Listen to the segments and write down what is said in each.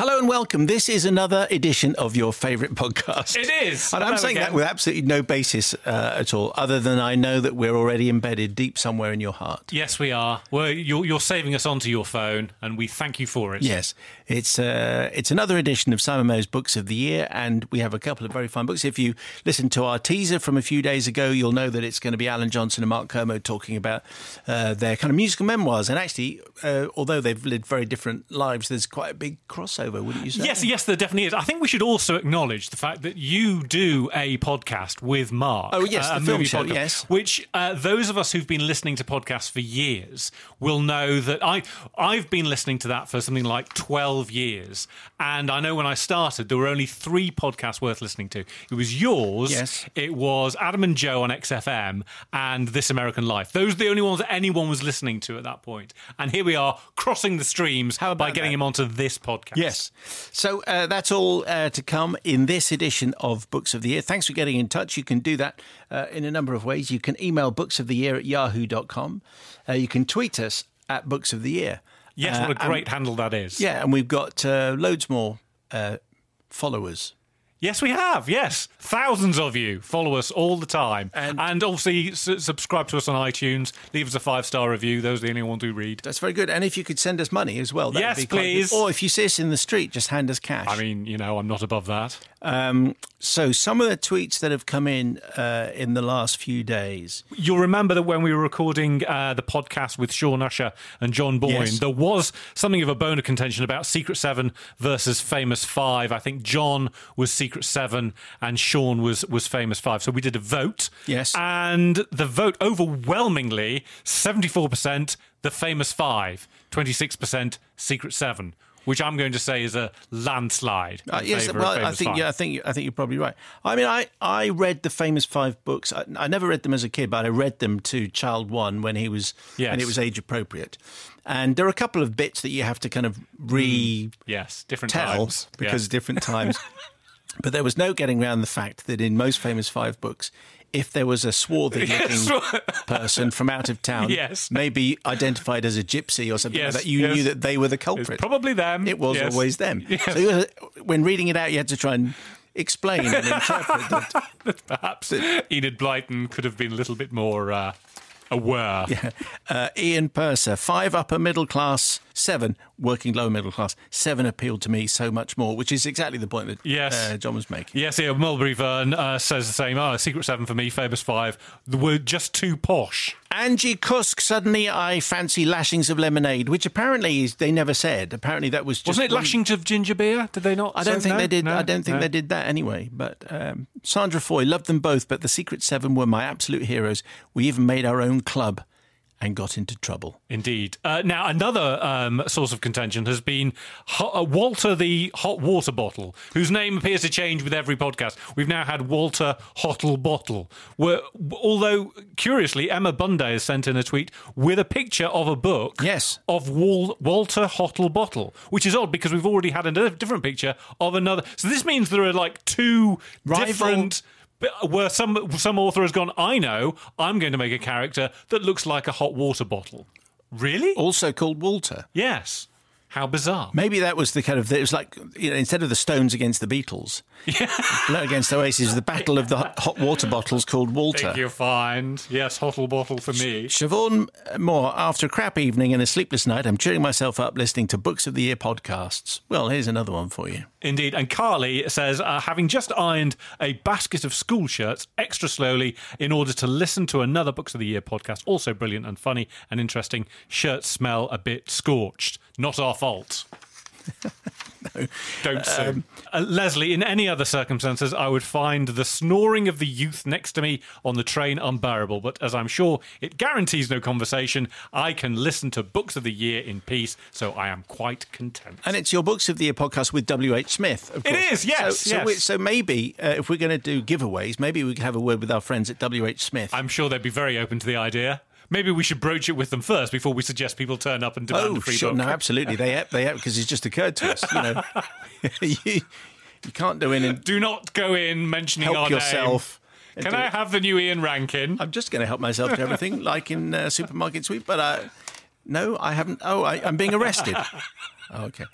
Hello and welcome. This is another edition of your favourite podcast. It is. And I'm saying that with absolutely no basis uh, at all, other than I know that we're already embedded deep somewhere in your heart. Yes, we are. Well, you're, you're saving us onto your phone, and we thank you for it. Yes, it's uh, it's another edition of Simon Mayo's Books of the Year, and we have a couple of very fine books. If you listen to our teaser from a few days ago, you'll know that it's going to be Alan Johnson and Mark Kermode talking about uh, their kind of musical memoirs. And actually, uh, although they've lived very different lives, there's quite a big crossover, wouldn't you say? Yes, yes, there definitely is. I think we should also acknowledge the fact that you do a podcast with Mark. Oh, yes, uh, a the film movie show, podcast, yes. Which uh, those of us who've been listening to podcasts for years will know that I I've been listening to that for something like twelve years, and I know when I started there were only three podcasts worth listening to. It was yours. Yes. It was Adam and Joe on XFM and This American Life. Those are the only ones that anyone was listening to at that point. And here we are crossing the streams How by getting that? him onto this podcast. Yes. So uh, that's all uh, to come in this edition of Books of the Year. Thanks for getting in touch. You can do that uh, in a number of ways. You can email books of the year at yahoo.com. Uh, you can tweet us at Books of the Year. Yes, Uh, what a and- great handle that is. yeah, and we've got uh, loads more uh, followers. Yes, we have. Yes, thousands of you follow us all the time, And- and, obviously s- subscribe to us on iTunes. Leave us a five star review. Those are the only ones we read. That's very good. And if you could send us money as well, that'd Yes, be quite good. please. Or if you see us in the street, just hand us cash. I mean, you know, I'm not above that. um, so some of the tweets that have come in uh, in the last few days. You'll remember that when we were recording uh, the podcast with Shaun Usher and John Boyne, Yes. there was something of a bone of contention about Secret Seven versus Famous Five. I think John was Secret Seven and Shaun was was Famous Five. So we did a vote. Yes. and the vote overwhelmingly seventy four percent the Famous Five, twenty six percent Secret Seven. Which I'm going to say is a landslide. Uh, yes, well, I think Five. yeah, I think I think you're probably right. I mean, I I read the famous five books. I, I never read them as a kid, but I read them to child one when he was Yes. when it was age appropriate. And there are a couple of bits that you have to kind of re Yes, different tell times. because Yeah. different times. but there was no getting around the fact that in most famous five books, if there was a swarthy Yes. looking person from out of town, Yes. maybe identified as a gypsy or something Yes, like that, you yes. knew that they were the It's culprit. probably them. It was always them. So when reading it out, you had to try and explain and interpret that. Perhaps Enid Blyton could have been a little bit more uh, aware. Uh, Ian Purser, five upper middle class, seven working lower middle class, seven appealed to me so much more, which is exactly the point that Yes. uh, John was making. Yes, here, Mulberry Vern uh, says the same. Oh, Secret Seven for me, Famous Five. The word just too posh. Angie Kusk, suddenly I fancy lashings of lemonade, which apparently is, they never said. Apparently that was just Wasn't it lashings of ginger beer? Did they not? I don't think no? they did. No? I don't think No? they did that anyway. But um, Sandra Foy loved them both, but the Secret Seven were my absolute heroes. We even made our own club and got into trouble. Indeed. Uh, now, another um, source of contention has been uh, Walter the Hot Water Bottle, whose name appears to change with every podcast. We've now had Walter Hottle Bottle. Where, although, curiously, Emma Bunday has sent in a tweet with a picture of a book Yes. of Wal- Walter Hottle Bottle, which is odd because we've already had a different picture of another. So this means there are like two Rival- different Uh, where some some author has gone, I know, I'm going to make a character that looks like a hot water bottle. Really? Also called Walter. Yes. How bizarre. Maybe that was the kind of it was like you know, instead of the Stones against the Beatles, Blur against Oasis, the battle of the hot- hot water bottles called Walter. Think you'll find. Yes, hottle bottle for me. Siobhan Moore, after a crap evening and a sleepless night, I'm cheering myself up listening to Books of the Year podcasts. Well, here's another one for you. Indeed. And Carly says, uh, having just ironed a basket of school shirts extra slowly in order to listen to another Books of the Year podcast, also brilliant and funny and interesting, shirts smell a bit scorched. Not our fault. Don't sue. Uh, Leslie, in any other circumstances, I would find the snoring of the youth next to me on the train unbearable. But as I'm sure it guarantees no conversation, I can listen to Books of the Year in peace, so I am quite content. And it's your Books of the Year podcast with W.H. Smith. Of It is, yes, So, so, yes. we- so maybe uh, if we're going to do giveaways, maybe we could have a word with our friends at W.H. Smith. I'm sure they'd be very open to the idea. Maybe we should broach it with them first before we suggest people turn up and demand oh, a free sure. book. No, absolutely. They they because it's just occurred to us. You know, you, you can't do in and Do not go in mentioning help our yourself. Name. Can I have the new Ian Rankin? I'm just going to help myself to everything, like in uh, Supermarket Sweep. But uh, no, I haven't. Oh, I, I'm being arrested. Oh, okay.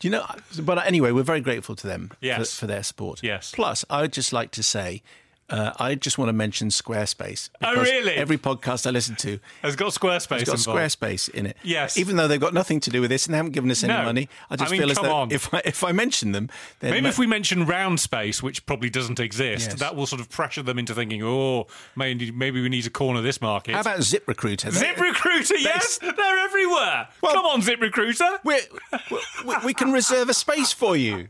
Do you know? But anyway, we're very grateful to them Yes. for, for their support. Yes. Plus, I would just like to say, uh, I just want to mention Squarespace. Oh, really? Every podcast I listen to Has got Squarespace has got involved. Squarespace in it. Yes. Even though they've got nothing to do with this and they haven't given us any No. money, I just I mean, feel as though on. if I, if I mention them, Maybe ma- if we mention round space, which probably doesn't exist, Yes. that will sort of pressure them into thinking, oh, maybe, maybe we need to corner this market. How about ZipRecruiter? ZipRecruiter, yes, they're everywhere. Well- Come on, ZipRecruiter. We we can reserve a space for you.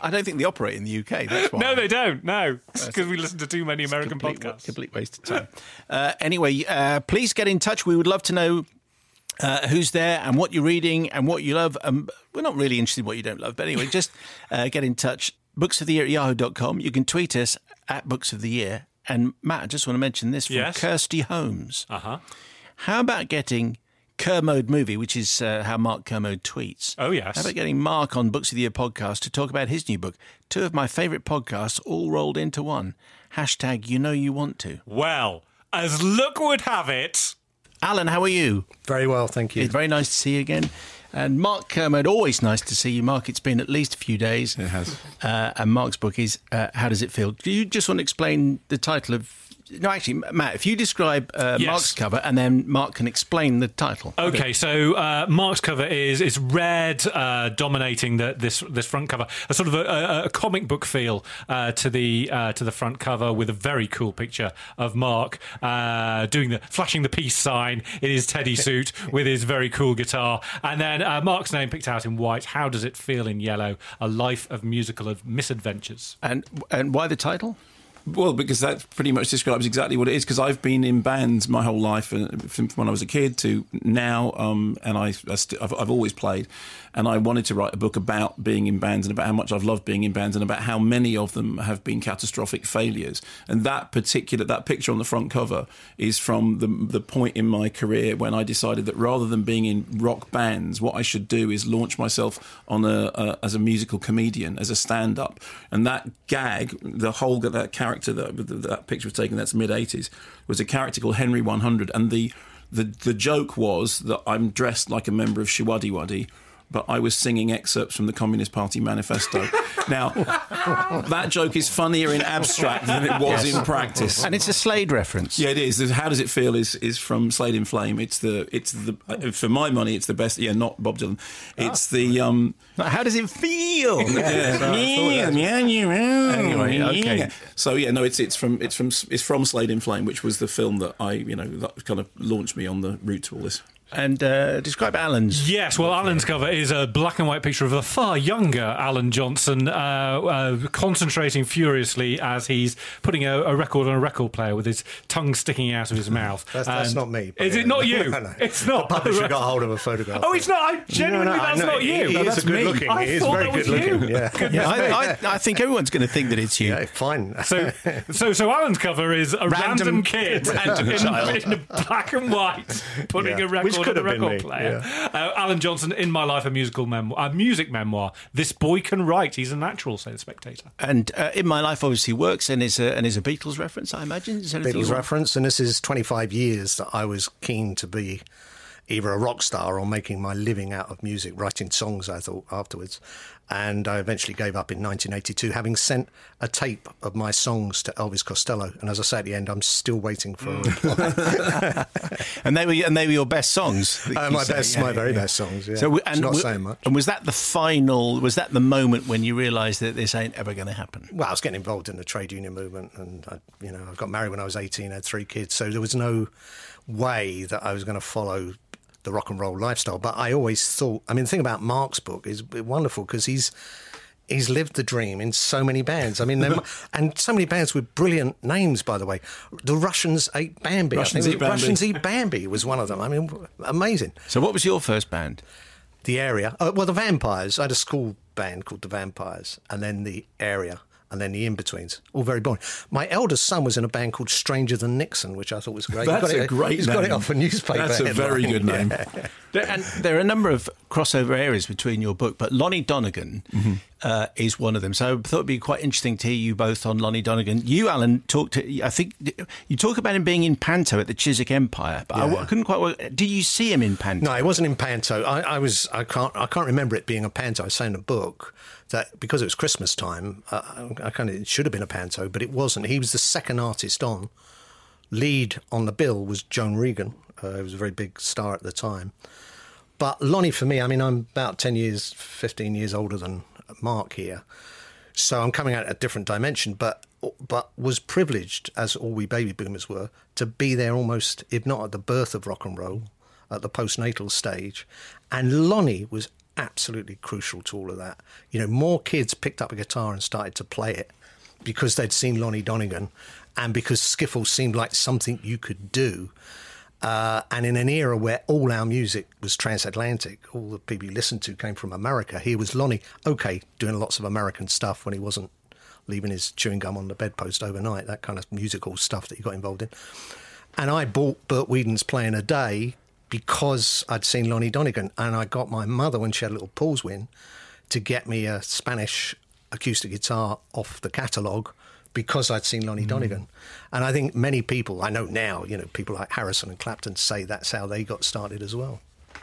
I don't think they operate in the UK. That's why. No, they don't. No, because we listen to too many American complete, podcasts. Complete waste of time. uh, anyway, uh, please get in touch. We would love to know uh, who's there and what you're reading and what you love. Um, we're not really interested in what you don't love, but anyway, just uh, get in touch. Books of the year at yahoo.com. You can tweet us at Books of the Year. And Matt, I just want to mention this from Yes. Kirsty Holmes. Uh huh. How about getting Kermode Movie, which is uh, how Mark Kermode tweets? Oh, yes. How about getting Mark on Books of the Year podcast to talk about his new book? Two of my favourite podcasts all rolled into one. Hashtag you know you want to. Well, as luck would have it, Alan, how are you? Very well, thank you. It's very nice to see you again. And Mark Kermode, always nice to see you. Mark, it's been at least a few days. It has. Uh, and Mark's book is uh, How Does It Feel? Do you just want to explain the title of. No, actually, Matt, if you describe uh, Yes. Mark's cover and then Mark can explain the title. Okay, so uh, Mark's cover is is red, uh, dominating the, this this front cover. A sort of a, a, a comic book feel uh, to the uh, to the front cover, with a very cool picture of Mark uh, doing the flashing the peace sign in his teddy suit with his very cool guitar, and then uh, Mark's name picked out in white. How does it feel in yellow? A life of musical of misadventures. And, and why the title? Well, because that pretty much describes exactly what it is. Because I've been in bands my whole life, uh, from when I was a kid to now, um, and I, I st- I've, I've always played. And I wanted to write a book about being in bands and about how much I've loved being in bands and about how many of them have been catastrophic failures. And that particular that picture on the front cover is from the the point in my career when I decided that rather than being in rock bands, what I should do is launch myself on a, a as a musical comedian, as a stand up. And that gag, the whole that character that that picture was taken, that's mid '80s, was a character called Henry 100, and the the the joke was that I'm dressed like a member of Showaddywaddy. But I was singing excerpts from the Communist Party manifesto. now, that joke is funnier in abstract than it was in practice. And it's a Slade reference. Yeah, it is. How does it feel? Is is from Slade in Flame. It's the it's the uh, for my money, it's the best. Yeah, not Bob Dylan. It's the um. How does it feel? Yeah, yeah, yeah, yeah. Anyway, okay. So yeah, no, it's it's from it's from it's from Slade in Flame, which was the film that I you know that kind of launched me on the route to all this. And uh, describe Alan's. Yes, well, Alan's cover is a black and white picture of a far younger Alan Johnson uh, uh, concentrating furiously as he's putting a, a record on a record player with his tongue sticking out of his mouth. That's, that's not me. Is yeah. it not you? No, no. It's not. The publisher got hold of a photograph. Oh, it's not. I genuinely, No, no, that's know. not you. He No, is that's a good me. looking. I He is thought very that was good looking, you. yeah. Yeah, I, I, I think everyone's going to think that it's you. Yeah, fine. So, so, so Alan's cover is a random, Random- kid random in, child. in black and white putting Yeah. a record Which on could a have been record me, player. Uh, Alan Johnson, in my life, a musical memoir, a music memoir. This boy can write. He's a natural, say the Spectator. And uh, in my life, obviously works and is a, and is a Beatles reference. I imagine. Is Beatles reference, and this is 25 years that I was keen to be either a rock star or making my living out of music, writing songs. I thought afterwards, and I eventually gave up in 1982, having sent a tape of my songs to Elvis Costello. And as I say at the end, I'm still waiting for a reply. And they were and they were your best songs. Uh, my best, yeah, my yeah, very yeah. best songs. Yeah. So we- It's and not we- saying much. And was that the final? Was that the moment when you realised that this ain't ever going to happen? Well, I was getting involved in the trade union movement, and I, you know, I got married when I was eighteen, had three kids, so there was no way that I was going to follow the rock and roll lifestyle. But I always thought, I mean, the thing about Mark's book is wonderful because he's he's lived the dream in so many bands. I mean, and so many bands with brilliant names, by the way. The Russians ate Bambi. Russians I think Eat Bambi. Russians Eat Bambi was one of them. I mean, amazing. So what was your first band? The area, uh, well, the Vampires. I had a school band called the Vampires, and then the area, and then the In-Betweens. All very boring. My eldest son was in a band called Stranger Than Nixon, which I thought was great. He That's got a it- great He's name. got it off a newspaper. That's a very good name. Yeah. There, and there are a number of crossover areas between your book, but Lonnie Donegan, uh, is one of them. So I thought it'd be quite interesting to hear you both on Lonnie Donegan. You, Alan, talked. To, I think you talk about him being in Panto at the Chiswick Empire, but I, I, couldn't quite. Work. Did you see him in Panto? No, he wasn't in Panto. I, I, was. I can't. I can't remember it being a Panto. I say in a book that because it was Christmas time, uh, I kind of it should have been a Panto, but it wasn't. He was the second artist on. Lead on the bill was Joan Regan. Uh, he was a very big star at the time. But Lonnie, for me, I mean, I'm about 10 years, 15 years older than Mark here. So I'm coming out at a different dimension, but but was privileged, as all we baby boomers were, to be there almost, if not at the birth of rock and roll, at the postnatal stage. And Lonnie was absolutely crucial to all of that. You know, more kids picked up a guitar and started to play it because they'd seen Lonnie Donegan and because skiffle seemed like something you could do. Uh, and in an era where all our music was transatlantic, all the people you listened to came from America. Here was Lonnie, okay, doing lots of American stuff when he wasn't leaving his chewing gum on the bedpost overnight, that kind of musical stuff that he got involved in. And I bought Bert Weedon's Play in a Day because I'd seen Lonnie Donegan, and I got my mother when she had a little pulse win to get me a Spanish acoustic guitar off the catalogue because I'd seen Lonnie mm. Donegan. And I think many people, I know now, you know, people like Harrison and Clapton say that's how they got started as well.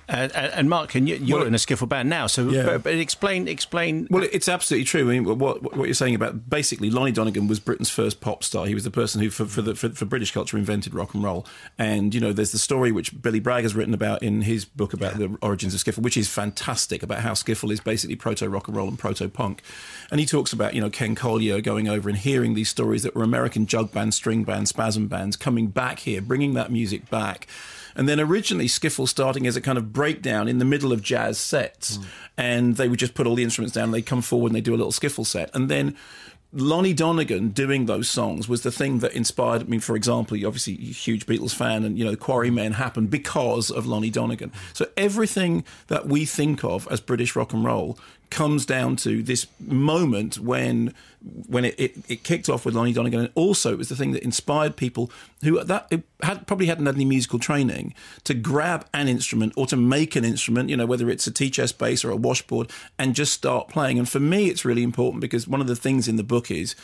Uh, and Mark, and you, are well, in a skiffle band now, so yeah. but, but, explain, explain. Well, it's absolutely true. I mean, what what you're saying about basically Lonnie Donegan was Britain's first pop star. He was the person who, for for, the, for, for British culture, invented rock and roll. And you know, there's the story which Billy Bragg has written about in his book about yeah. the origins of skiffle, which is fantastic about how skiffle is basically proto rock and roll and proto punk. And he talks about you know Ken Colyer going over and hearing these stories that were American jug bands, string bands, spasm bands coming back here, bringing that music back and then originally skiffle starting as a kind of breakdown in the middle of jazz sets, mm. and they would just put all the instruments down. They'd come forward and they do a little skiffle set, and then. Lonnie Donegan doing those songs was the thing that inspired. I mean, for example, you obviously a huge Beatles fan, and you know, Quarrymen happened because of Lonnie Donegan. So everything that we think of as British rock and roll comes down to this moment when when it, it, it, kicked off with Lonnie Donegan, and also it was the thing that inspired people who that had probably hadn't had any musical training to grab an instrument or to make an instrument, you know, whether it's a tea-chest bass or a washboard, and just start playing. And for me, it's really important because one of the things in the book is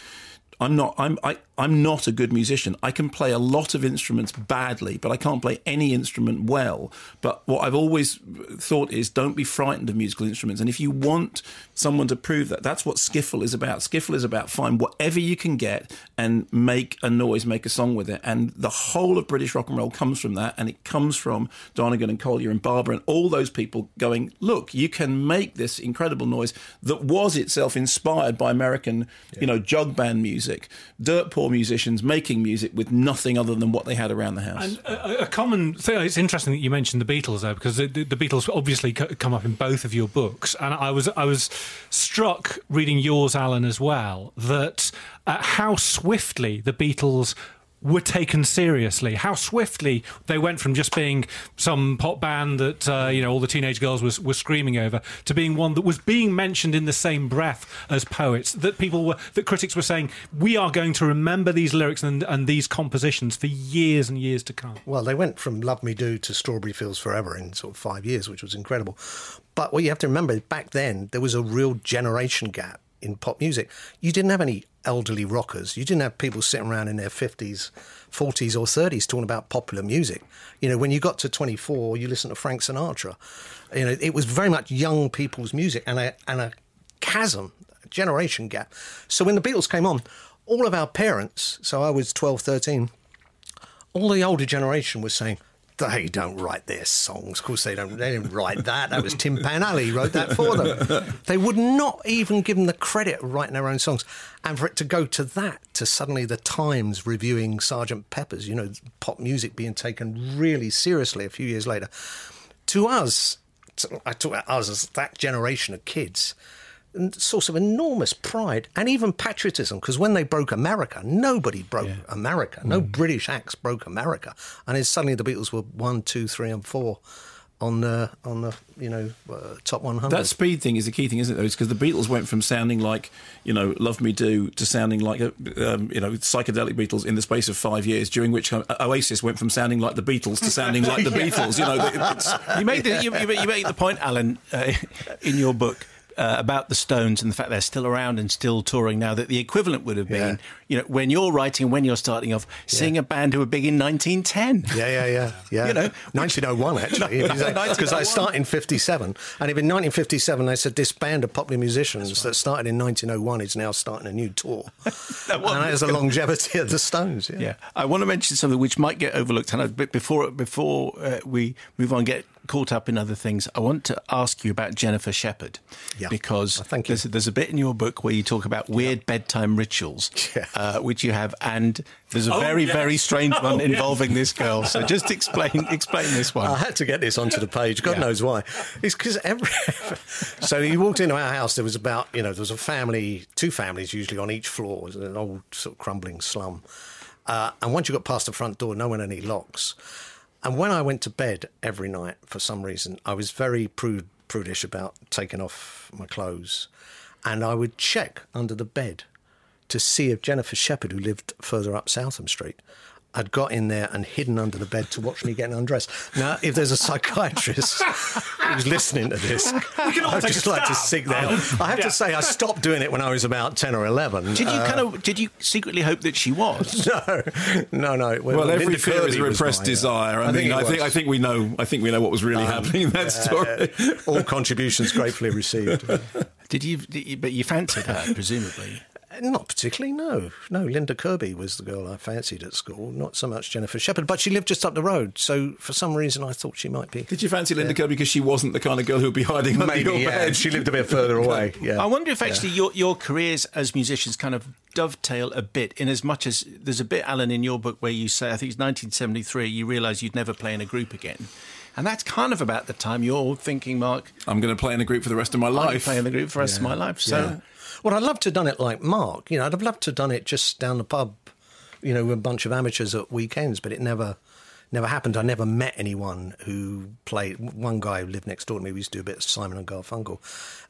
I'm not I'm I, I'm not a good musician. I can play a lot of instruments badly, but I can't play any instrument well. But what I've always thought is don't be frightened of musical instruments. And if you want someone to prove that, that's what skiffle is about. Skiffle is about find whatever you can get and make a noise, make a song with it. And the whole of British rock and roll comes from that, and it comes from Donegan and Colyer and Barber and all those people going, look, you can make this incredible noise that was itself inspired by American, yeah. you know, jug band music music, dirt poor musicians making music with nothing other than what they had around the house. And a, a common thing, it's interesting that you mentioned the Beatles there because the, the, Beatles obviously come up in both of your books, and I was I was struck reading yours, Alan, as well, that uh, how swiftly the Beatles were taken seriously. How swiftly they went from just being some pop band that uh, you know all the teenage girls was, were screaming over to being one that was being mentioned in the same breath as poets. That people were that critics were saying we are going to remember these lyrics and, and these compositions for years and years to come. Well, they went from "Love Me Do" to "Strawberry Fields Forever" in sort of five years, which was incredible. But what you have to remember back then there was a real generation gap in pop music. You didn't have any elderly rockers. You didn't have people sitting around in their 50s, 40s, or 30s talking about popular music. You know, when you got to 24, you listened to Frank Sinatra. You know, it was very much young people's music and a, and a chasm, a generation gap. So when the Beatles came on, all of our parents, so I was 12, 13, all the older generation was saying, they don't write their songs. Of course, they don't. They didn't write that. That was Tin Pan Alley wrote that for them. They would not even give them the credit of writing their own songs, and for it to go to that, to suddenly the Times reviewing Sergeant Pepper's, you know, pop music being taken really seriously a few years later. To us, I talk about us as that generation of kids source of enormous pride and even patriotism because when they broke America, nobody broke yeah. America. No mm. British acts broke America, and it's suddenly the Beatles were one, two, three, and four on the on the you know uh, top 100. That speed thing is the key thing, isn't it? Though, because the Beatles went from sounding like you know "Love Me Do" to sounding like uh, um, you know psychedelic Beatles in the space of five years. During which uh, Oasis went from sounding like the Beatles to sounding like the yeah. Beatles. You know, you made the you, you, made the point, Alan, uh, in your book uh, about the Stones and the fact they're still around and still touring now that the equivalent would have been, Yeah. you know, when you're writing, when you're starting off, seeing a band who were big in 1910. Yeah, yeah, yeah, yeah. You know, 1901 actually, because I 1901. started in 57, and if in 1957 they said this band of popular musicians that started in 1901 is now starting a new tour, and there's the longevity of the Stones. Yeah. Yeah, I want to mention something which might get overlooked, and I, before before uh, we move on, get caught up in other things. I want to ask you about Jennifer Shepherd, Yeah. because Oh, thank you. there's, there's a bit in your book where you talk about weird bedtime rituals, Yeah. uh, which you have, and there's a Oh, very yes. very strange one Oh, yes. involving this girl. So just explain explain this one. I had to get this onto the page. God Yeah. knows why. It's because every. so you walked into our house. There was about you know there was a family, two families usually on each floor. It was an old sort of crumbling slum. Uh, and once you got past the front door, no one had any locks. And when I went to bed every night, for some reason, I was very prude, prudish about taking off my clothes, and I would check under the bed to see if Jennifer Shepherd, who lived further up Southam Street, had got in there and hidden under the bed to watch me getting undressed. Now, if there's a psychiatrist who's listening to this, I'd just a like to stab. seek their help. I have Yeah. to say, I stopped doing it when I was about 10 or 11. did you Uh, kind of did you secretly hope that she was? no, no, no. Well, every Linda fear is a repressed my, uh, desire. I, mean, it I think. I think we know. I think we know what was really happening in that story. all contributions gratefully received. Did you, did you? But you fancied her, presumably. Not particularly, no. No, Linda Kirby was the girl I fancied at school, not so much Jennifer Shepherd, but she lived just up the road. So for some reason, I thought she might be. Did you fancy Linda Kirby because she wasn't the kind of girl who'd be hiding under Maybe, your yeah. bed? She lived a bit further away. Yeah. I wonder if actually your your careers as musicians kind of dovetail a bit in as much as there's a bit, Alan, in your book where you say, I think it's 1973, you realise you'd never play in a group again. And that's kind of about the time you're thinking, Mark, I'm going to play in a group for the rest of my I'll be life. playing the group for the rest of my life. So Yeah. Well, I'd love to have done it like Mark. You know, I'd have loved to have done it just down the pub, you know, with a bunch of amateurs at weekends, but it never never happened. I never met anyone who played. One guy who lived next door to me, we used to do a bit of Simon and Garfunkel.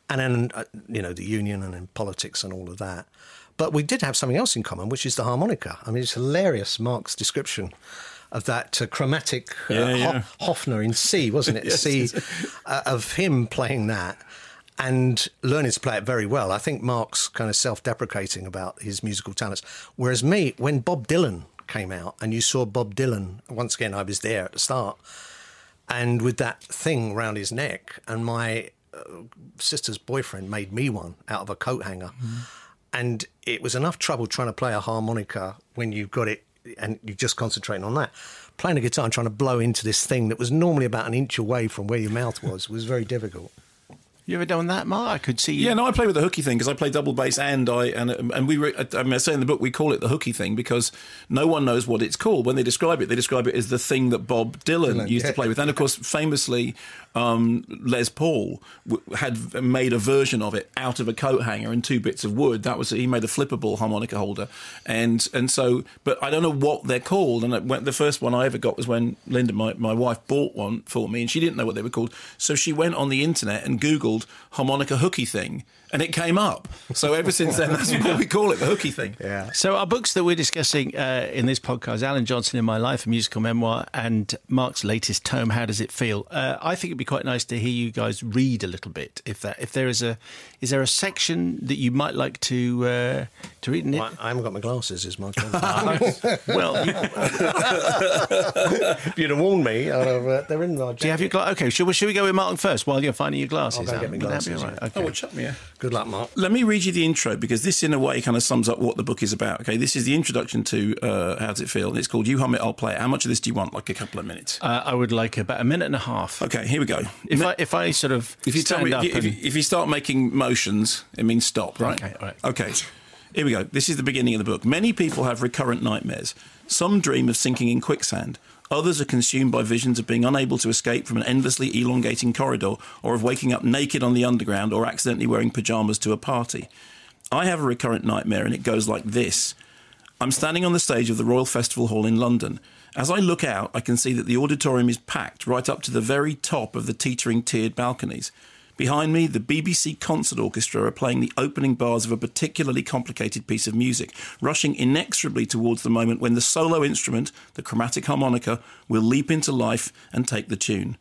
And then, uh, you know, the union and then politics and all of that. But we did have something else in common, which is the harmonica. I mean, it's hilarious, Mark's description of that uh, chromatic uh, Yeah, yeah. Ho- Hohner in C, wasn't it? C, uh, of him playing that and learning to play it very well. I think Mark's kind of self deprecating about his musical talents. Whereas me, when Bob Dylan came out and you saw Bob Dylan, once again, I was there at the start, and with that thing round his neck, and my uh, sister's boyfriend made me one out of a coat hanger. And it was enough trouble trying to play a harmonica when you've got it and you're just concentrating on that. Playing a guitar and trying to blow into this thing that was normally about an inch away from where your mouth was was very difficult. You ever done that, Mark? I could see you. Yeah, no, I play with the hooky thing because I play double bass and I and and we. Re, I, mean, I say in the book we call it the hooky thing because no one knows what it's called. When they describe it, they describe it as the thing that Bob Dylan, Dylan, used to play with, and of course, famously, um, Les Paul w- had made a version of it out of a coat hanger and two bits of wood. That was he made a flippable harmonica holder, and and so, but I don't know what they're called. And it went, the first one I ever got was when Linda, my, my wife, bought one for me, and she didn't know what they were called, so she went on the internet and googled harmonica hooky thing, and it came up. So ever since then, that's what we call it, the hooky thing. Yeah. So our books that we're discussing uh, in this podcast, Alan Johnson in My Life, a musical memoir, and Mark's latest tome, How Does It Feel? Uh, I think it'd be quite nice to hear you guys read a little bit. If that, if there is a, is there a section that you might like to uh, to read in it? I, I haven't got my glasses, is my problem. well, you, if you'd have warned me, I'd have, uh, they're in my Jacket. do you have your glasses? Okay, should we, should we go with Mark first while you're finding your glasses? I'll go get my Would that glasses, all right? yeah. Okay. Oh, well, chuck me a- Good luck, Mark. Let me read you the intro because this, in a way, kind of sums up what the book is about. Okay, this is the introduction to uh, How Does It Feel? And it's called You Hum It, I'll Play It. How much of this do you want? Like a couple of minutes. Uh, I would like about a minute and a half. Okay, here we go. If I if I sort of If you tell stand me, up if, you, and- if you start making motions, it means stop, right? Okay, all right. Okay. Here we go. This is the beginning of the book. Many people have recurrent nightmares. Some dream of sinking in quicksand. Others are consumed by visions of being unable to escape from an endlessly elongating corridor, or of waking up naked on the underground, or accidentally wearing pajamas to a party. I have a recurrent nightmare, and it goes like this. I'm standing on the stage of the Royal Festival Hall in London. As I look out, I can see that the auditorium is packed right up to the very top of the teetering tiered balconies. Behind me, the BBC Concert Orchestra are playing the opening bars of a particularly complicated piece of music, rushing inexorably towards the moment when the solo instrument, the chromatic harmonica, will leap into life and take the tune.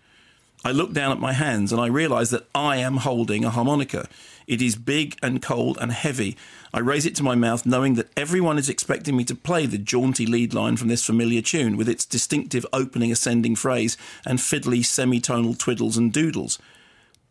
I look down at my hands and I realise that I am holding a harmonica. It is big and cold and heavy. I raise it to my mouth, knowing that everyone is expecting me to play the jaunty lead line from this familiar tune with its distinctive opening ascending phrase and fiddly semitonal twiddles and doodles.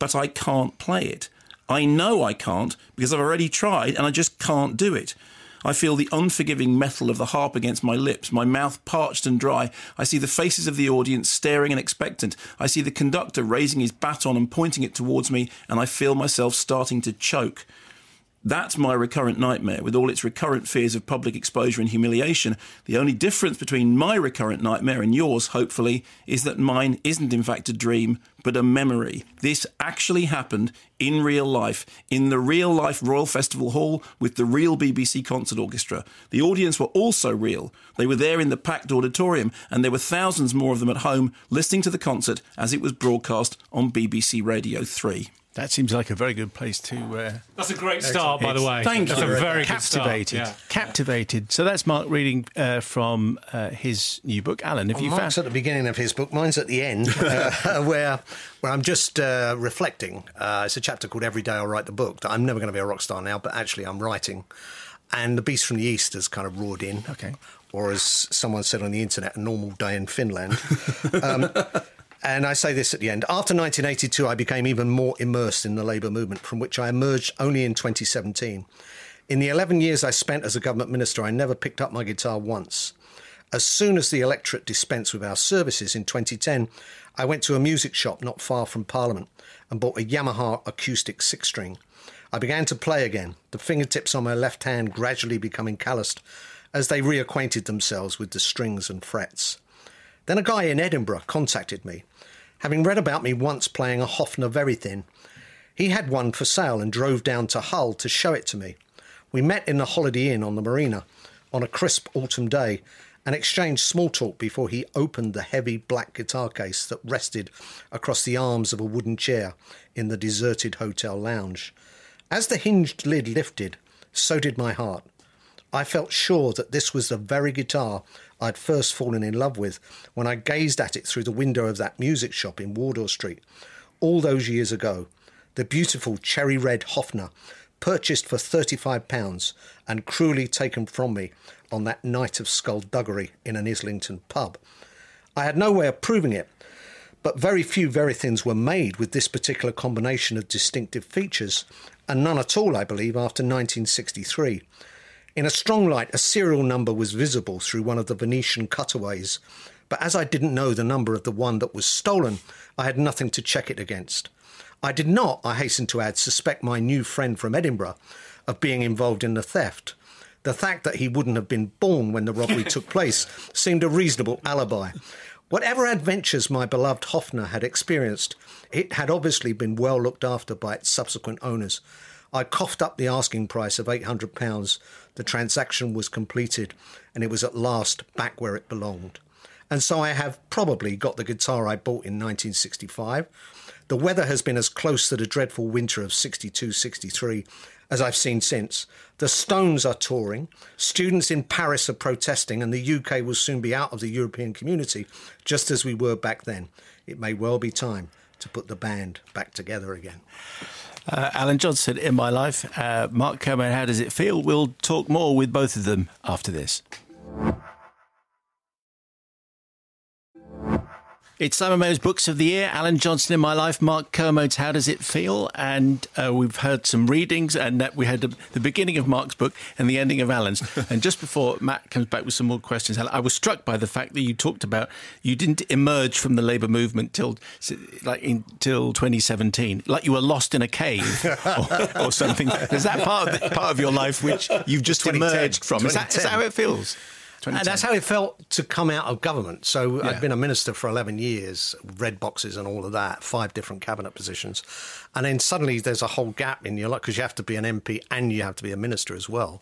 But I can't play it. I know I can't because I've already tried and I just can't do it. I feel the unforgiving metal of the harp against my lips, my mouth parched and dry. I see the faces of the audience staring and expectant. I see the conductor raising his baton and pointing it towards me, and I feel myself starting to choke. That's my recurrent nightmare, with all its recurrent fears of public exposure and humiliation. The only difference between my recurrent nightmare and yours, hopefully, is that mine isn't in fact a dream, but a memory. This actually happened in real life, in the real life Royal Festival Hall with the real BBC Concert Orchestra. The audience were also real. They were there in the packed auditorium, and there were thousands more of them at home listening to the concert as it was broadcast on BBC Radio 3. That seems like a very good place to. Uh, that's a great start, by the way. Thank that's you. a very captivated. Good start. Yeah. Captivated. So that's Mark reading uh, from uh, his new book. Alan, have well, you Mark's found? at the beginning of his book. Mine's at the end, uh, where where I'm just uh, reflecting. Uh, it's a chapter called "Every Day I'll Write the Book." That I'm never going to be a rock star now, but actually I'm writing. And the Beast from the East has kind of roared in. Okay. Or as someone said on the internet, a normal day in Finland. um, and I say this at the end. After 1982, I became even more immersed in the Labour movement, from which I emerged only in 2017. In the 11 years I spent as a government minister, I never picked up my guitar once. As soon as the electorate dispensed with our services in 2010, I went to a music shop not far from Parliament and bought a Yamaha acoustic six string. I began to play again, the fingertips on my left hand gradually becoming calloused as they reacquainted themselves with the strings and frets. Then a guy in Edinburgh contacted me having read about me once playing a Hofner Verithin. He had one for sale and drove down to Hull to show it to me. We met in the Holiday Inn on the marina on a crisp autumn day and exchanged small talk before he opened the heavy black guitar case that rested across the arms of a wooden chair in the deserted hotel lounge. As the hinged lid lifted, so did my heart. I felt sure that this was the very guitar I'd first fallen in love with when I gazed at it through the window of that music shop in Wardour Street all those years ago. The beautiful cherry red Hofner, purchased for £35 and cruelly taken from me on that night of skullduggery in an Islington pub. I had no way of proving it, but very few Verithins were made with this particular combination of distinctive features, and none at all, I believe, after 1963. In a strong light, a serial number was visible through one of the Venetian cutaways, but as I didn't know the number of the one that was stolen, I had nothing to check it against. I did not, I hasten to add, suspect my new friend from Edinburgh of being involved in the theft. The fact that he wouldn't have been born when the robbery took place seemed a reasonable alibi. Whatever adventures my beloved Hofner had experienced, it had obviously been well looked after by its subsequent owners. I coughed up the asking price of £800. The transaction was completed, and it was at last back where it belonged. And so I have probably got the guitar I bought in 1965. The weather has been as close to the dreadful winter of 62 63 as I've seen since. The Stones are touring, students in Paris are protesting, and the UK will soon be out of the European community, just as we were back then. It may well be time to put the band back together again. Uh, Alan Johnson in my life. Uh, Mark Kermode, how does it feel? We'll talk more with both of them after this. It's Simon Mayo's Books of the Year. Alan Johnson in my life. Mark Kermode's How Does It Feel? And uh, we've heard some readings, and we had the, the, beginning of Mark's book and the ending of Alan's. and just before Matt comes back with some more questions, I was struck by the fact that you talked about you didn't emerge from the Labour movement till like until 2017, like you were lost in a cave or, or something. Is that part of the, part of your life which you've just emerged from? Is that, is that how it feels? And that's how it felt to come out of government. So yeah. I'd been a minister for 11 years, red boxes and all of that, five different cabinet positions. And then suddenly there's a whole gap in your life because you have to be an MP and you have to be a minister as well.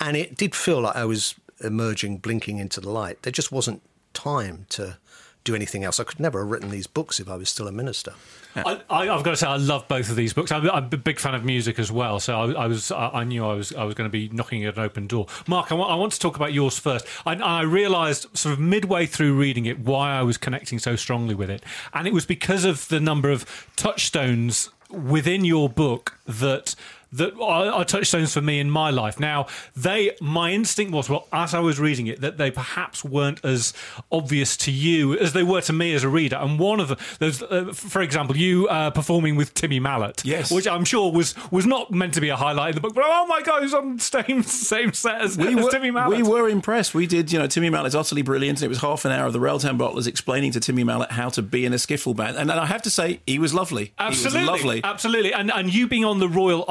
And it did feel like I was emerging, blinking into the light. There just wasn't time to do anything else. I could never have written these books if I was still a minister. Yeah. I, have got to say, I love both of these books. I'm, I'm, a big fan of music as well, so I, I was, I, knew I was, I was going to be knocking at an open door. Mark, I want, I want to talk about yours first. I, I realised sort of midway through reading it why I was connecting so strongly with it, and it was because of the number of touchstones within your book that that are, are touchstones for me in my life. Now, they, my instinct was, well, as I was reading it, that they perhaps weren't as obvious to you as they were to me as a reader. And one of them, there's, uh, for example, you uh, performing with Timmy Mallett, Yes. which I'm sure was was not meant to be a highlight in the book, but oh my god, he's on the same same set as, we as were, Timmy Mallett. we were impressed. We did, you know, Timmy Mallett's utterly brilliant. And it was half an hour of the Railtown Bottlers explaining to Timmy Mallett how to be in a skiffle band. And I have to say, he was lovely. Absolutely, He was lovely. absolutely, and and you being on the Royal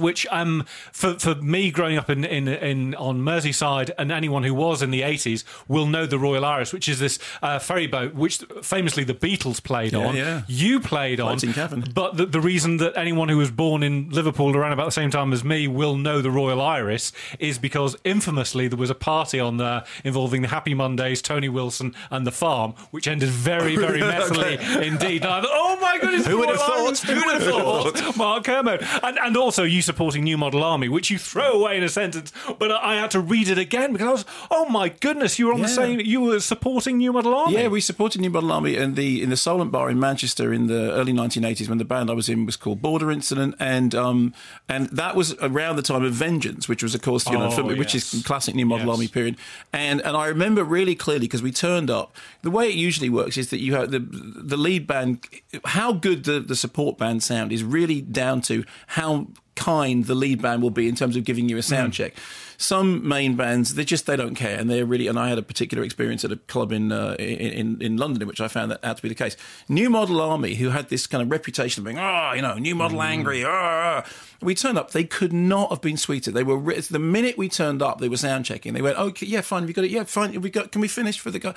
Which um for for me growing up in in, in on Merseyside, and anyone who was in the eighties will know the Royal Iris, which is this uh, ferry boat which famously the Beatles played Yeah, on. yeah. You played on, Floating Cavern. but the, the reason that anyone who was born in Liverpool around about the same time as me will know the Royal Iris is because infamously there was a party on there involving the Happy Mondays, Tony Wilson, and the Farm, which ended very very messily indeed. And thought, oh my goodness, Who would have thought? Who would have thought? Mark Kermode. And, and also you supporting New Model Army, which you throw away in a sentence, but I had to read it again because I was, oh my goodness, you were on the same, you were supporting New Model Army. Yeah, we supported New Model Army in the in the Solent Bar in Manchester in the early 1980s when the band I was in was called Border Incident, and um and that was around the time of Vengeance, which was of course you know Oh, from- which is classic New Model Yes. Army period, and and I remember really clearly because we turned up. The way it usually works is that you have the the lead band, how good the the support band sound is really down to how kind the lead band will be in terms of giving you a Mm. sound check. Some main bands, they just they don't care, and they're really. And I had a particular experience at a club in uh, in, in London, in which I found that out to be the case. New Model Army, who had this kind of reputation of being, oh, you know, New Model angry, ah, ah." we turned up. They could not have been sweeter. They were the minute we turned up, they were sound checking. They went, okay, yeah, fine, you got it? Yeah, fine. We got? Can we finish for the guy?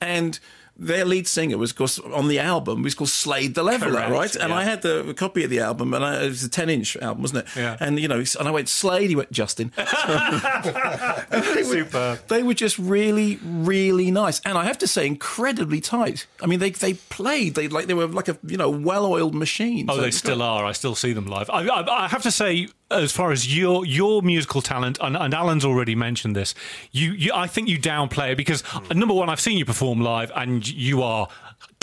And their lead singer was, of course, on the album was called Slade the Leveler, Correct, right? And yeah. I had the, copy of the album, and I, it was a ten-inch album, wasn't it? Yeah. And you know, and I went Slade. He went Justin. Super. They were just really, really nice, and I have to say, incredibly tight. I mean, they they played. They like they were like a you know well-oiled machine. Oh, So they still are. I still see them live. I, I, I have to say, as far as your your musical talent, and, and Alan's already mentioned this, you, you I think you downplay it because uh, number one, I've seen you perform live, and you are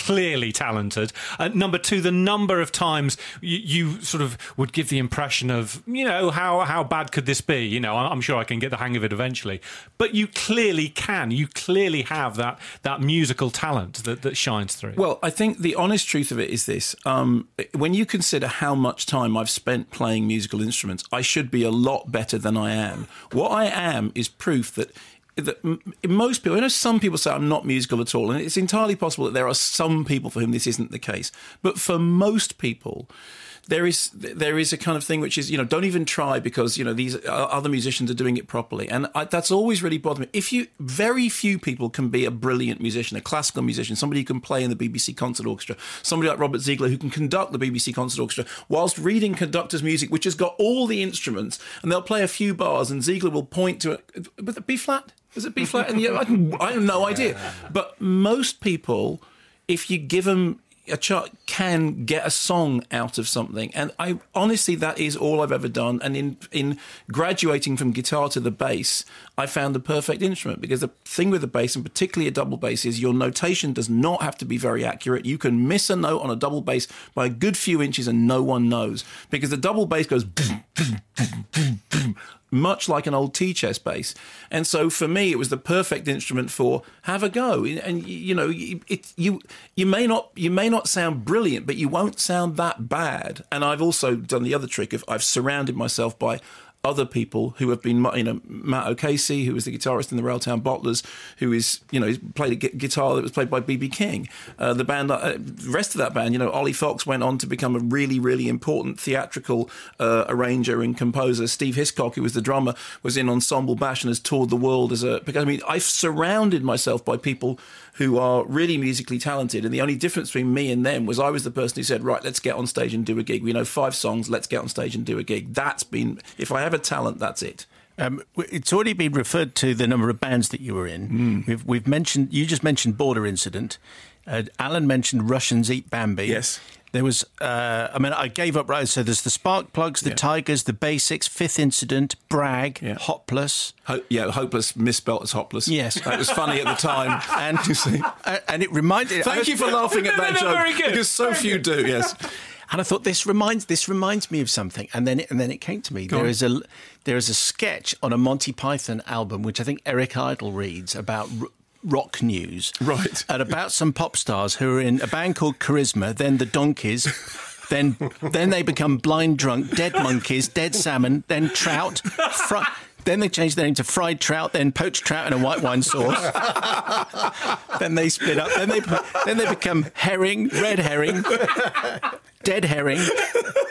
clearly talented. And number two, the number of times you, you sort of would give the impression of, you know, how how bad could this be? You know, I'm sure I can get the hang of it eventually. But you clearly can. You clearly have that that musical talent that, that shines through. Well, I think the honest truth of it is this: um, when you consider how much time I've spent playing musical instruments, I should be a lot better than I am. What I am is proof that. Most people, I know some people say I'm not musical at all, and it's entirely possible that there are some people for whom this isn't the case. But for most people, there is there is a kind of thing which is you know don't even try because you know these uh, other musicians are doing it properly. And I, that's always really bothered me. If you very few people can be a brilliant musician a classical musician somebody who can play in the BBC concert orchestra somebody like Robert Ziegler who can conduct the BBC concert orchestra whilst reading conductor's music which has got all the instruments and they'll play a few bars and Ziegler will point to it. But B flat is it B flat and yeah, I, I have no idea. But most people if you give them a chart can get a song out of something and i honestly that is all i've ever done and in in graduating from guitar to the bass i found the perfect instrument because the thing with the bass and particularly a double bass is your notation does not have to be very accurate you can miss a note on a double bass by a good few inches and no one knows because the double bass goes much like an old tea chest bass. And so for me, it was the perfect instrument for have a go. And you know, it, you you may not you may not sound brilliant, but you won't sound that bad. And I've also done the other trick of I've surrounded myself by other people who have been, you know, Matt O'Casey, who was the guitarist in the Railtown Bottlers, who is, you know, played a gu- guitar that was played by BB King. Uh, the band, uh, the rest of that band, you know, Ollie Fox went on to become a really, really important theatrical uh, arranger and composer. Steve Hiscock, who was the drummer, was in Ensemble Bash and has toured the world as a. Because I mean, I've surrounded myself by people who are really musically talented, and the only difference between me and them was I was the person who said, "Right, let's get on stage and do a gig. We know five songs. Let's get on stage and do a gig." That's been if I have a talent, that's it. Um, it's already been referred to the number of bands that you were in. We've, we've mentioned you just mentioned Border Incident. Uh, Alan mentioned Russians Eat Bambi. Yes. There was, uh, I mean, I gave up right. So there's the Spark Plugs, the Yeah. Tigers, the Basics, Fifth Incident, Brag, Yeah. Hot Plus. Ho- yeah, hopeless misspelt as hopeless. Yes. that was funny at the time. And, You see. uh, and it reminded. Thank you for laughing at No, that no, no, joke very good. because so few do. Yes. And I thought this reminds this reminds me of something, and then it, and then it came to me. There on. is a there is a sketch on a Monty Python album which I think Eric Idle reads about. R- Rock news, Right. And about some pop stars who are in a band called Charisma, then the Donkeys, then then they become blind drunk, dead monkeys, dead salmon, then trout, fr- then they change their name to fried trout, then poached trout in a white wine sauce. then they split up. Then they then they become herring, red herring, dead herring,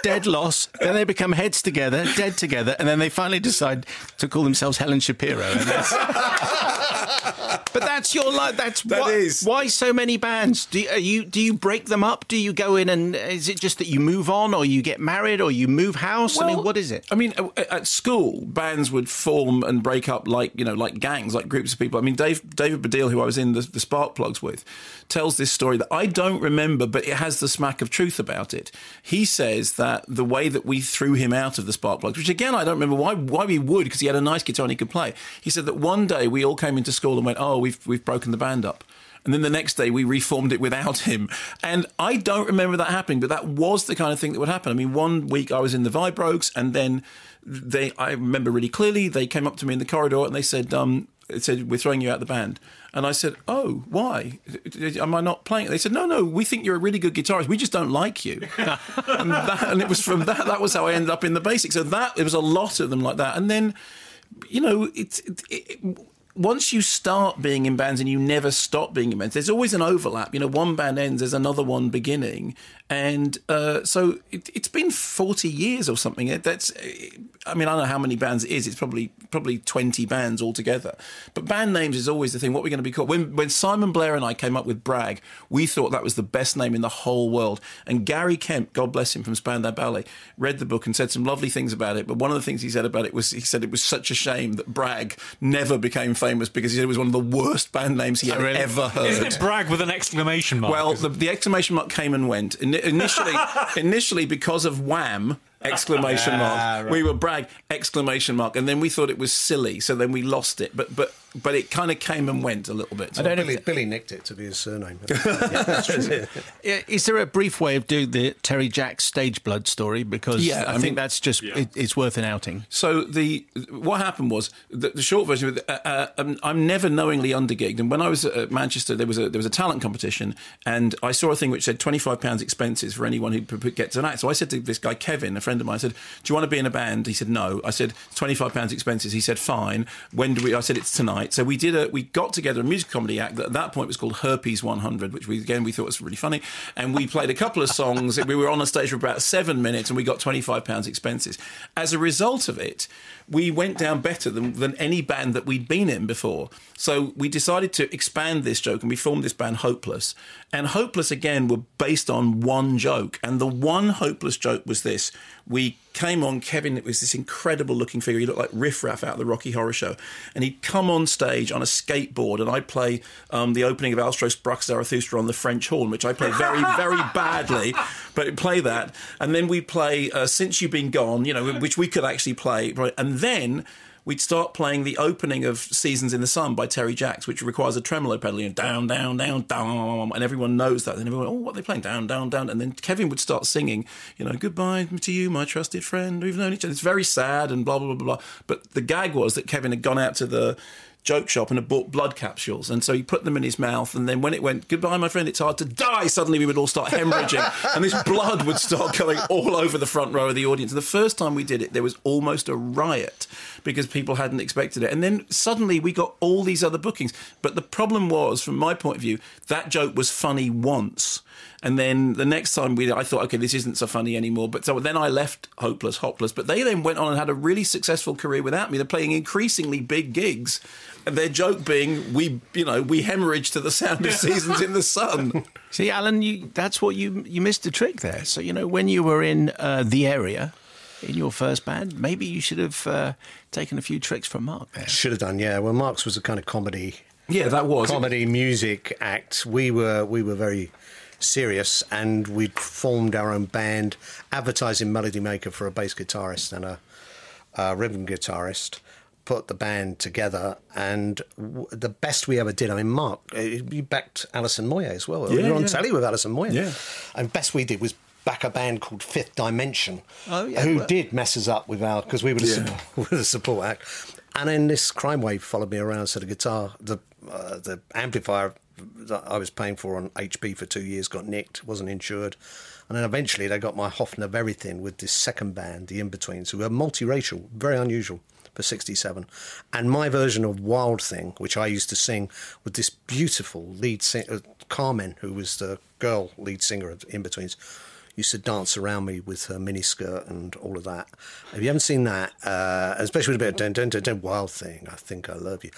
dead loss. Then they become heads together, dead together, and then they finally decide to call themselves Helen Shapiro. That's- but that's your life. That's That why, is. why so many bands. Do you, are you do you break them up? Do you go in and is it just that you move on, or you get married, or you move house? I mean, what is it? I mean, at school, bands would form and break up like you know, like gangs, like groups of people. I mean, Dave David Baddiel, who I was in the, the Spark Plugs with, tells this story that I don't remember, but it has the smack of truth about it. He says that the way that we threw him out of the Spark Plugs, which again I don't remember why why we would because he had a nice guitar and he could play. He said that one day we all came into school and went, "Oh, we've we've broken the band up." And then the next day we reformed it without him. And I don't remember that happening, but that was the kind of thing that would happen. I mean, one week I was in the Vibrogues and then they, I remember really clearly, they came up to me in the corridor and they said, um, it said, we're throwing you out the band. And I said, oh, why? Am I not playing? They said, no, no, we think you're a really good guitarist. We just don't like you. and, that, and it was from that, that was how I ended up in the basics. So that, it was a lot of them like that. And then, you know, it's, it, it, once you start being in bands and you never stop being in bands, there's always an overlap. You know, one band ends, there's another one beginning, and uh, so it, it's been 40 years or something. It- That's, I mean, I don't know how many bands it is. It's probably probably 20 bands altogether. But band names is always the thing. What we're going to be called? When when Simon Blair and I came up with Bragg, we thought that was the best name in the whole world. And Gary Kemp, God bless him, from Spandau Ballet, read the book and said some lovely things about it. But one of the things he said about it was he said it was such a shame that Bragg never became famous because he said it was one of the worst band names he oh, had really? ever heard. Isn't it brag with an exclamation mark? Well, the, the exclamation mark came and went. Ini- Initially, initially because of Wham! Exclamation ah, mark. We were brag! Exclamation mark, and then we thought it was silly, so then we lost it. But but but it kind of came and went a little bit. I don't know. Billy, If, Billy nicked it to be his surname. is there a brief way of doing the Terry Jacks stage blood story? Because Yeah, I, I think that's just it, it's worth an outing. So the what happened was the, the short version. of it, Uh, uh, um, I'm never knowingly undergigged, and when I was at Manchester, there was a there was a talent competition, and I saw a thing which said 25 pounds expenses for anyone who p- p- gets an act. So I said to this guy Kevin, a friend of mine, I said, "Do you want to be in a band?" He said, "No." I said, "25 pounds expenses." He said, "Fine." When do we? I said, "It's tonight." So we did a we got together a music comedy act that at that point was called Herpes 100, which we again we thought was really funny, and we played a couple of songs. we were on a stage for about seven minutes, and we got 25 pounds expenses. As a result of it, we went down better than, than any band that we'd been in before. So we decided to expand this joke and we formed this band Hopeless. And Hopeless, again, were based on one joke. And the one Hopeless joke was this. We came on, Kevin, it was this incredible looking figure. He looked like Riff Raff out of the Rocky Horror Show. And he'd come on stage on a skateboard and I'd play um, the opening of Also sprach Zarathustra on the French horn, which I play very, very badly. But play that. And then we'd play uh, Since You've Been Gone, you know, which we could actually play. Right? And then we'd start playing the opening of Seasons in the Sun by Terry Jacks, which requires a tremolo pedal, you down, down, down, down, and everyone knows that. And everyone, oh, what are they playing? Down, down, down. And then Kevin would start singing, you know, goodbye to you, my trusted friend. We've known each other. It's very sad and blah, blah, blah, blah. But the gag was that Kevin had gone out to the joke shop and had bought blood capsules. And so he put them in his mouth. And then when it went, goodbye, my friend, it's hard to die, suddenly we would all start hemorrhaging. and this blood would start going all over the front row of the audience. And the first time we did it, there was almost a riot because people hadn't expected it. And then suddenly we got all these other bookings. But the problem was, from my point of view, that joke was funny once. And then the next time we, I thought, okay, this isn't so funny anymore. But so then I left Hopeless, Hopeless. But they then went on and had a really successful career without me. They're playing increasingly big gigs. And their joke being, we, you know, we hemorrhage to the sound of seasons in the sun. See, Alan, you, that's what you you missed a trick there. So you know when you were in uh, the area in your first band, maybe you should have uh, taken a few tricks from Mark there. Should have done, yeah. Well, Mark's was a kind of comedy, Yeah, that was. comedy music act. We were we were very serious, and we'd formed our own band, advertising Melody Maker for a bass guitarist and a, a rhythm guitarist. Put the band together, and w- the best we ever did. I mean, Mark, uh, you backed Alison Moyet as well. we Yeah, were on yeah. telly with Alison Moyet. Yeah. and best we did was back a band called Fifth Dimension, Oh, yeah, who well- did mess us up with our because we were the, Yeah. support, the support act. And then this crime wave followed me around. So the guitar, the uh, the amplifier that I was paying for on HB for two years got nicked, wasn't insured. And then eventually they got my Hofner Everything with this second band, the In-Betweens, who were multiracial, very unusual for 67. And my version of Wild Thing, which I used to sing with this beautiful lead singer, Carmen, who was the girl lead singer of In-Betweens, used to dance around me with her miniskirt and all of that. If you haven't seen that, uh, especially with a bit of dun, dun, dun, Wild Thing, I think I love you.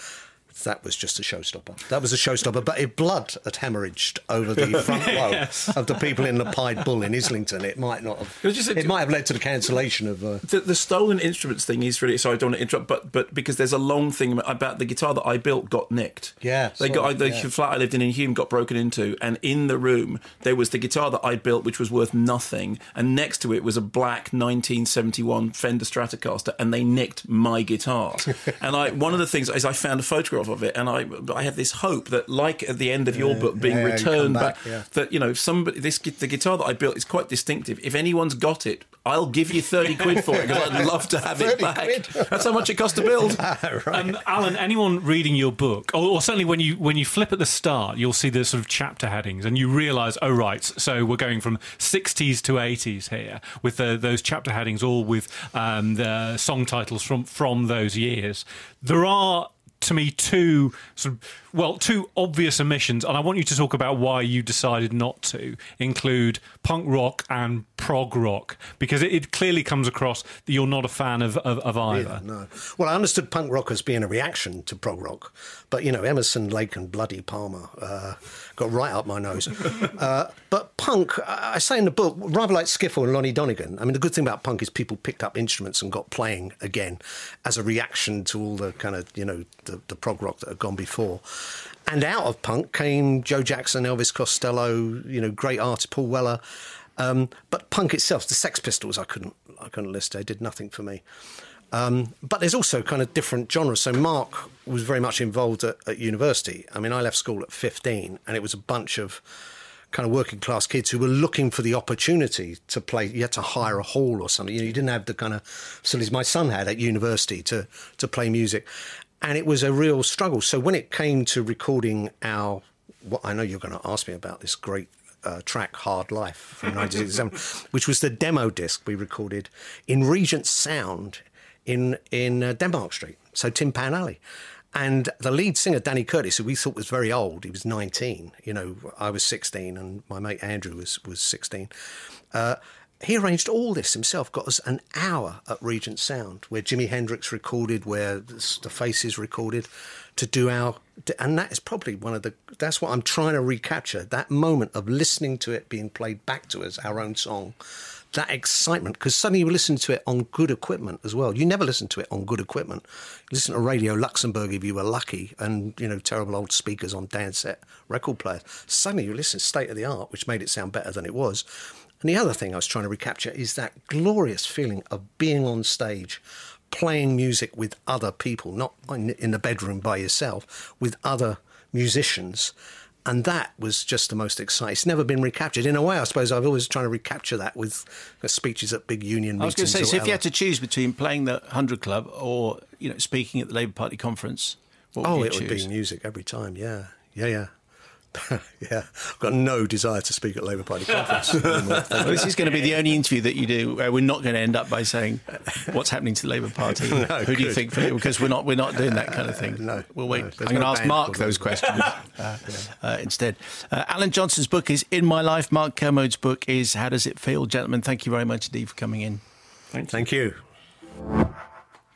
That was just a showstopper. That was a showstopper, but if blood had hemorrhaged over the front row of the people in the Pied Bull in Islington, it might not have. It a- it might have led to the cancellation of. Uh, The, the stolen instruments thing is really sorry. I don't want to interrupt, but but because there's a long thing about the guitar that I built got nicked. Yeah, they got the yeah. flat I lived in in Hulme got broken into, and in the room there was the guitar that I built, which was worth nothing, and next to it was a black 1971 Fender Stratocaster, and they nicked my guitar. and I one of the things is I found a photograph of it, and I I have this hope that like at the end of your book being yeah, returned back, back, yeah. that you know if somebody this the guitar that I built is quite distinctive. If anyone's got it, I'll give you thirty quid for it because I'd love to have it back. quid? That's how much it cost to build. Um, Alan, anyone reading your book, or, or certainly when you when you flip at the start, you'll see the sort of chapter headings, and you realise, oh right, so we're going from 60s to 80s here with the, those chapter headings, all with um, the song titles from from those years. There are. To me, two sort of well, two obvious omissions, and I want you to talk about why you decided not to include punk rock and prog rock because it, it clearly comes across that you're not a fan of, of, of either. no. Well, I understood punk rock as being a reaction to prog rock, but you know, Emerson, Lake, and Bloody Palmer uh, got right up my nose. uh, but punk, I say in the book, rather like Skiffle and Lonnie Donegan. I mean, the good thing about punk is people picked up instruments and got playing again as a reaction to all the kind of you know the, the prog rock that had gone before. And out of punk came Joe Jackson, Elvis Costello, you know, great artists, Paul Weller. Um, but punk itself, the Sex Pistols, I couldn't, I couldn't list. They did nothing for me. Um, but there's also kind of different genres. So Mark was very much involved at, at university. I mean, I left school at 15, and it was a bunch of kind of working class kids who were looking for the opportunity to play. You had to hire a hall or something. You, know, you didn't have the kind of facilities my son had at university to to play music, and it was a real struggle. So when it came to recording our, what I know you're going to ask me about this great uh, track Hard Life from 1967, which was the demo disc we recorded in Regent Sound in in uh, Denmark Street, so Tin Pan Alley. And the lead singer, Danny Curtis, who we thought was very old, he was 19. You know, I was 16 and my mate Andrew was, was 16. Uh, he arranged all this himself, got us an hour at Regent Sound, where Jimi Hendrix recorded, where the the Faces recorded, to do our. And that is probably one of the. That's what I'm trying to recapture that moment of listening to it being played back to us, our own song. That excitement, because suddenly you listen to it on good equipment as well. You never listen to it on good equipment. You listen to Radio Luxembourg if you were lucky, and you know terrible old speakers on Dansette record players. Suddenly you listen state of the art, which made it sound better than it was. And the other thing I was trying to recapture is that glorious feeling of being on stage, playing music with other people, not in the bedroom by yourself, with other musicians. And that was just the most exciting. It's never been recaptured. In a way, I suppose I've always trying to recapture that with uh, speeches at big union meetings. I was going to say, so if you had to choose between playing the Hundred Club or you know speaking at the Labour Party conference, what would Oh, it would be music every time. Yeah, yeah, yeah. yeah, I've got no desire to speak at Labour Party conference. Well, this is going to be the only interview that you do where we're not going to end up by saying what's happening to the Labour Party. Who do you think? Because we're not we're not doing that kind of thing. No, we'll wait. no, I'm going to ask Mark those questions uh, uh, instead. Uh, Alan Johnson's book is In My Life. Mark Kermode's book is How Does It Feel, gentlemen? Thank you very much indeed for coming in. Thank you.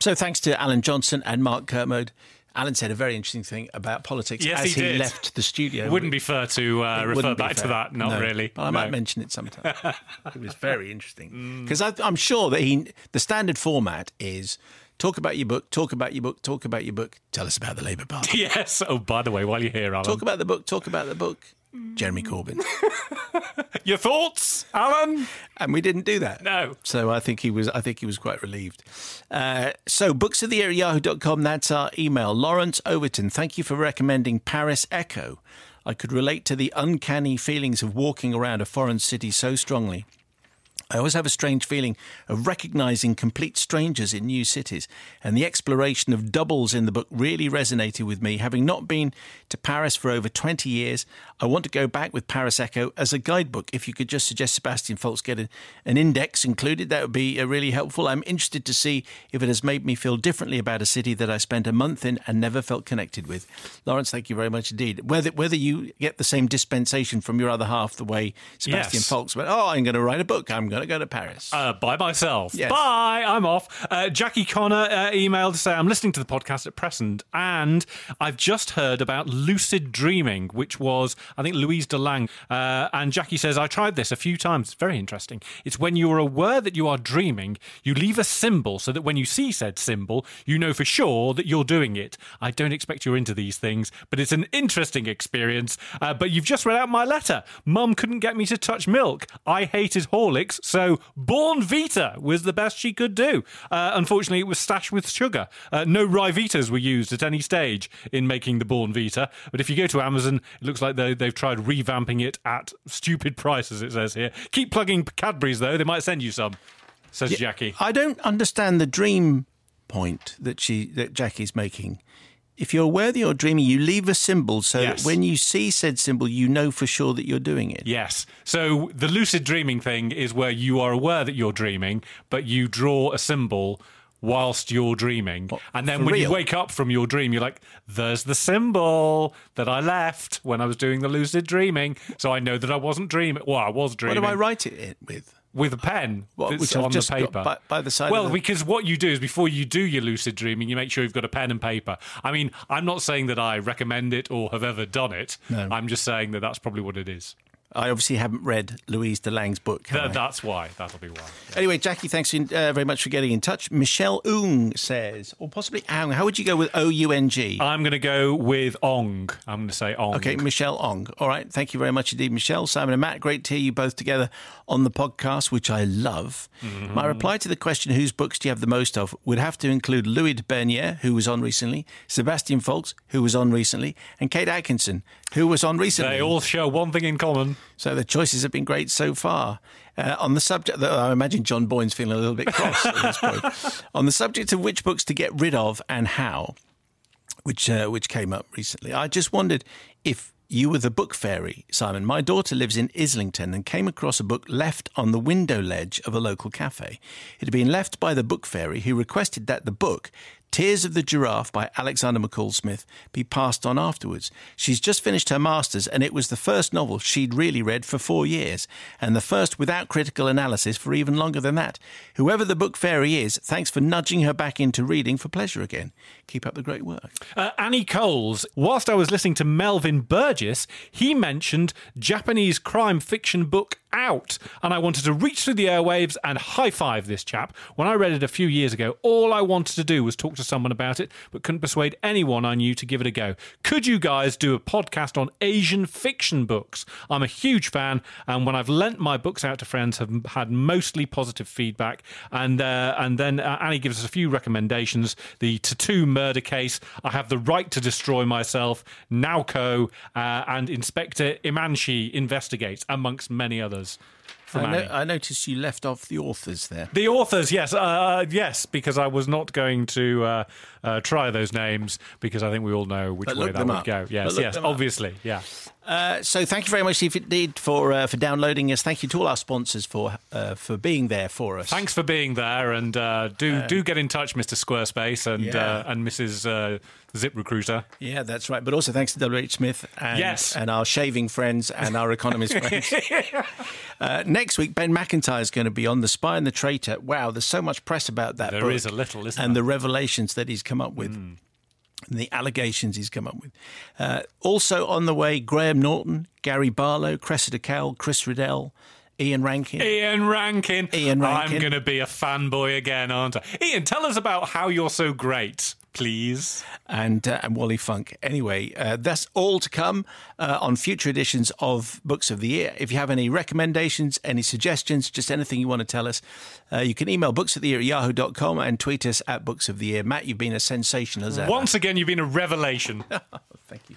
So thanks to Alan Johnson and Mark Kermode. Alan said a very interesting thing about politics Yes, as he did. left the studio. It wouldn't be fair to uh, refer back to that. Not No. really. But I might mention it sometime. it was very interesting because I'm sure that he. The standard format is talk about your book, talk about your book, talk about your book. Tell us about the Labour Party. Yes. Oh, by the way, while you're here, Alan, talk about the book, talk about the book. Jeremy Corbyn, your thoughts, Alan. and we didn't do that. No. So I think he was. I think he was quite relieved. Uh, so books of the year at yahoo.com. That's our email. Lawrence Overton. Thank you for recommending Paris Echo. I could relate to the uncanny feelings of walking around a foreign city so strongly. I always have a strange feeling of recognizing complete strangers in new cities, and the exploration of doubles in the book really resonated with me. Having not been to Paris for over 20 years, I want to go back with Paris Echo as a guidebook. If you could just suggest Sebastian Faulks get an, an index included, that would be uh, really helpful. I'm interested to see if it has made me feel differently about a city that I spent a month in and never felt connected with. Lawrence, thank you very much indeed. Whether whether you get the same dispensation from your other half the way Sebastian Yes. Faulks went, oh, I'm going to write a book. I'm going to go to Paris. Uh, by myself. Yes. Bye. I'm off. Uh, Jackie Connor uh, emailed to say I'm listening to the podcast at present, and I've just heard about lucid dreaming, which was I think Louise DeLange. Uh, and Jackie says I tried this a few times. It's very interesting. It's when you are aware that you are dreaming, you leave a symbol so that when you see said symbol, you know for sure that you're doing it. I don't expect you're into these things, but it's an interesting experience. Uh, but you've just read out my letter. Mum couldn't get me to touch milk. I hated Horlicks, so Bournvita was the best she could do. Uh, unfortunately, it was stashed with sugar. Uh, no Ryvitas were used at any stage in making the Bournvita. But if you go to Amazon, it looks like they, they've tried revamping it at stupid prices, it says here. Keep plugging Cadbury's, though. They might send you some, says Jackie. I don't understand the dream point that she that Jackie's making. If you're aware that you're dreaming, you leave a symbol so Yes. that when you see said symbol, you know for sure that you're doing it. Yes. So the lucid dreaming thing is where you are aware that you're dreaming, but you draw a symbol whilst you're dreaming. Oh, and then when you wake up from your dream, you're like, there's the symbol that I left when I was doing the lucid dreaming. So I know that I wasn't dreaming. Well, I was dreaming. What do I write it with? With a pen Well, which on the paper. by- by the side Well, the- because what you do is before you do your lucid dreaming, you make sure you've got a pen and paper. I mean, I'm not saying that I recommend it or have ever done it. No. I'm just saying that that's probably what it is. I obviously haven't read Louise DeLange's book. Th- that's why. That'll be why. Anyway, Jackie, thanks in, uh, very much for getting in touch. Michelle Ung says, or possibly Ang. How would you go with O U N G? I'm going to go with Ong. I'm going to say Ong. Okay, Michelle Ong. All right. Thank you very much indeed, Michelle, Simon, and Matt. Great to hear you both together on the podcast, which I love. Mm-hmm. My reply to the question, whose books do you have the most of, would have to include Louis de Bernières, who was on recently, Sebastian Faulks, who was on recently, and Kate Atkinson, who was on recently. They all share one thing in common. So the choices have been great so far. Uh, on the subject, I imagine John Boyne's feeling a little bit cross at this point. On the subject of which books to get rid of and how, which uh, which came up recently, I just wondered if you were the book fairy, Simon. My daughter lives in Islington and came across a book left on the window ledge of a local cafe. It had been left by the book fairy, who requested that the book. Tears of the Giraffe by Alexander McCall Smith be passed on afterwards. She's just finished her master's, and it was the first novel she'd really read for four years, and the first without critical analysis for even longer than that. Whoever the book fairy is, thanks for nudging her back into reading for pleasure again. Keep up the great work. Uh, Annie Coles, whilst I was listening to Melvin Burgess, he mentioned Japanese crime fiction book Out, and I wanted to reach through the airwaves and high five this chap. When I read it a few years ago, all I wanted to do was talk to someone about it, but couldn't persuade anyone I knew to give it a go. Could you guys do a podcast on Asian fiction books? I'm a huge fan, and when I've lent my books out to friends, have had mostly positive feedback. And uh, and then uh, Annie gives us a few recommendations: the Tattoo murder case, I have the right to destroy myself, Naoko, uh, and Inspector Imanishi investigates, amongst many others. From I, no- I noticed you left off the authors there. The authors, yes, uh, yes, because I was not going to uh, uh, try those names because I think we all know which But way look that them would up. go. Yes, look yes, them up. obviously, yeah. Uh, so thank you very much indeed for uh, for downloading us. Thank you to all our sponsors for uh, for being there for us. Thanks for being there, and uh, do do get in touch, Mr. Squarespace and yeah. uh, and Mrs. Uh, Zip Recruiter. Yeah, that's right. But also thanks to W.H. Smith and, Yes. and our shaving friends and our economist friends. Uh, next week, Ben Macintyre is going to be on The Spy and the Traitor. Wow, there's so much press about that There book is a little, isn't And there? the revelations that he's come up with. Hmm. And the allegations he's come up with. Uh, also on the way, Graham Norton, Gary Barlow, Cressida Cowell, Chris Riddell, Ian Rankin. Ian Rankin. Ian Rankin. I'm going to be a fanboy again, aren't I? Ian, tell us about how you're so great, please. and uh, and Wally Funk. Anyway, uh, that's all to come uh, on future editions of Books of the Year. If you have any recommendations, any suggestions, just anything you want to tell us, uh, you can email books of the year at yahoo.com and tweet us at Books of the Year. Matt, you've been a sensation as ever. Once again, you've been a revelation. Thank you.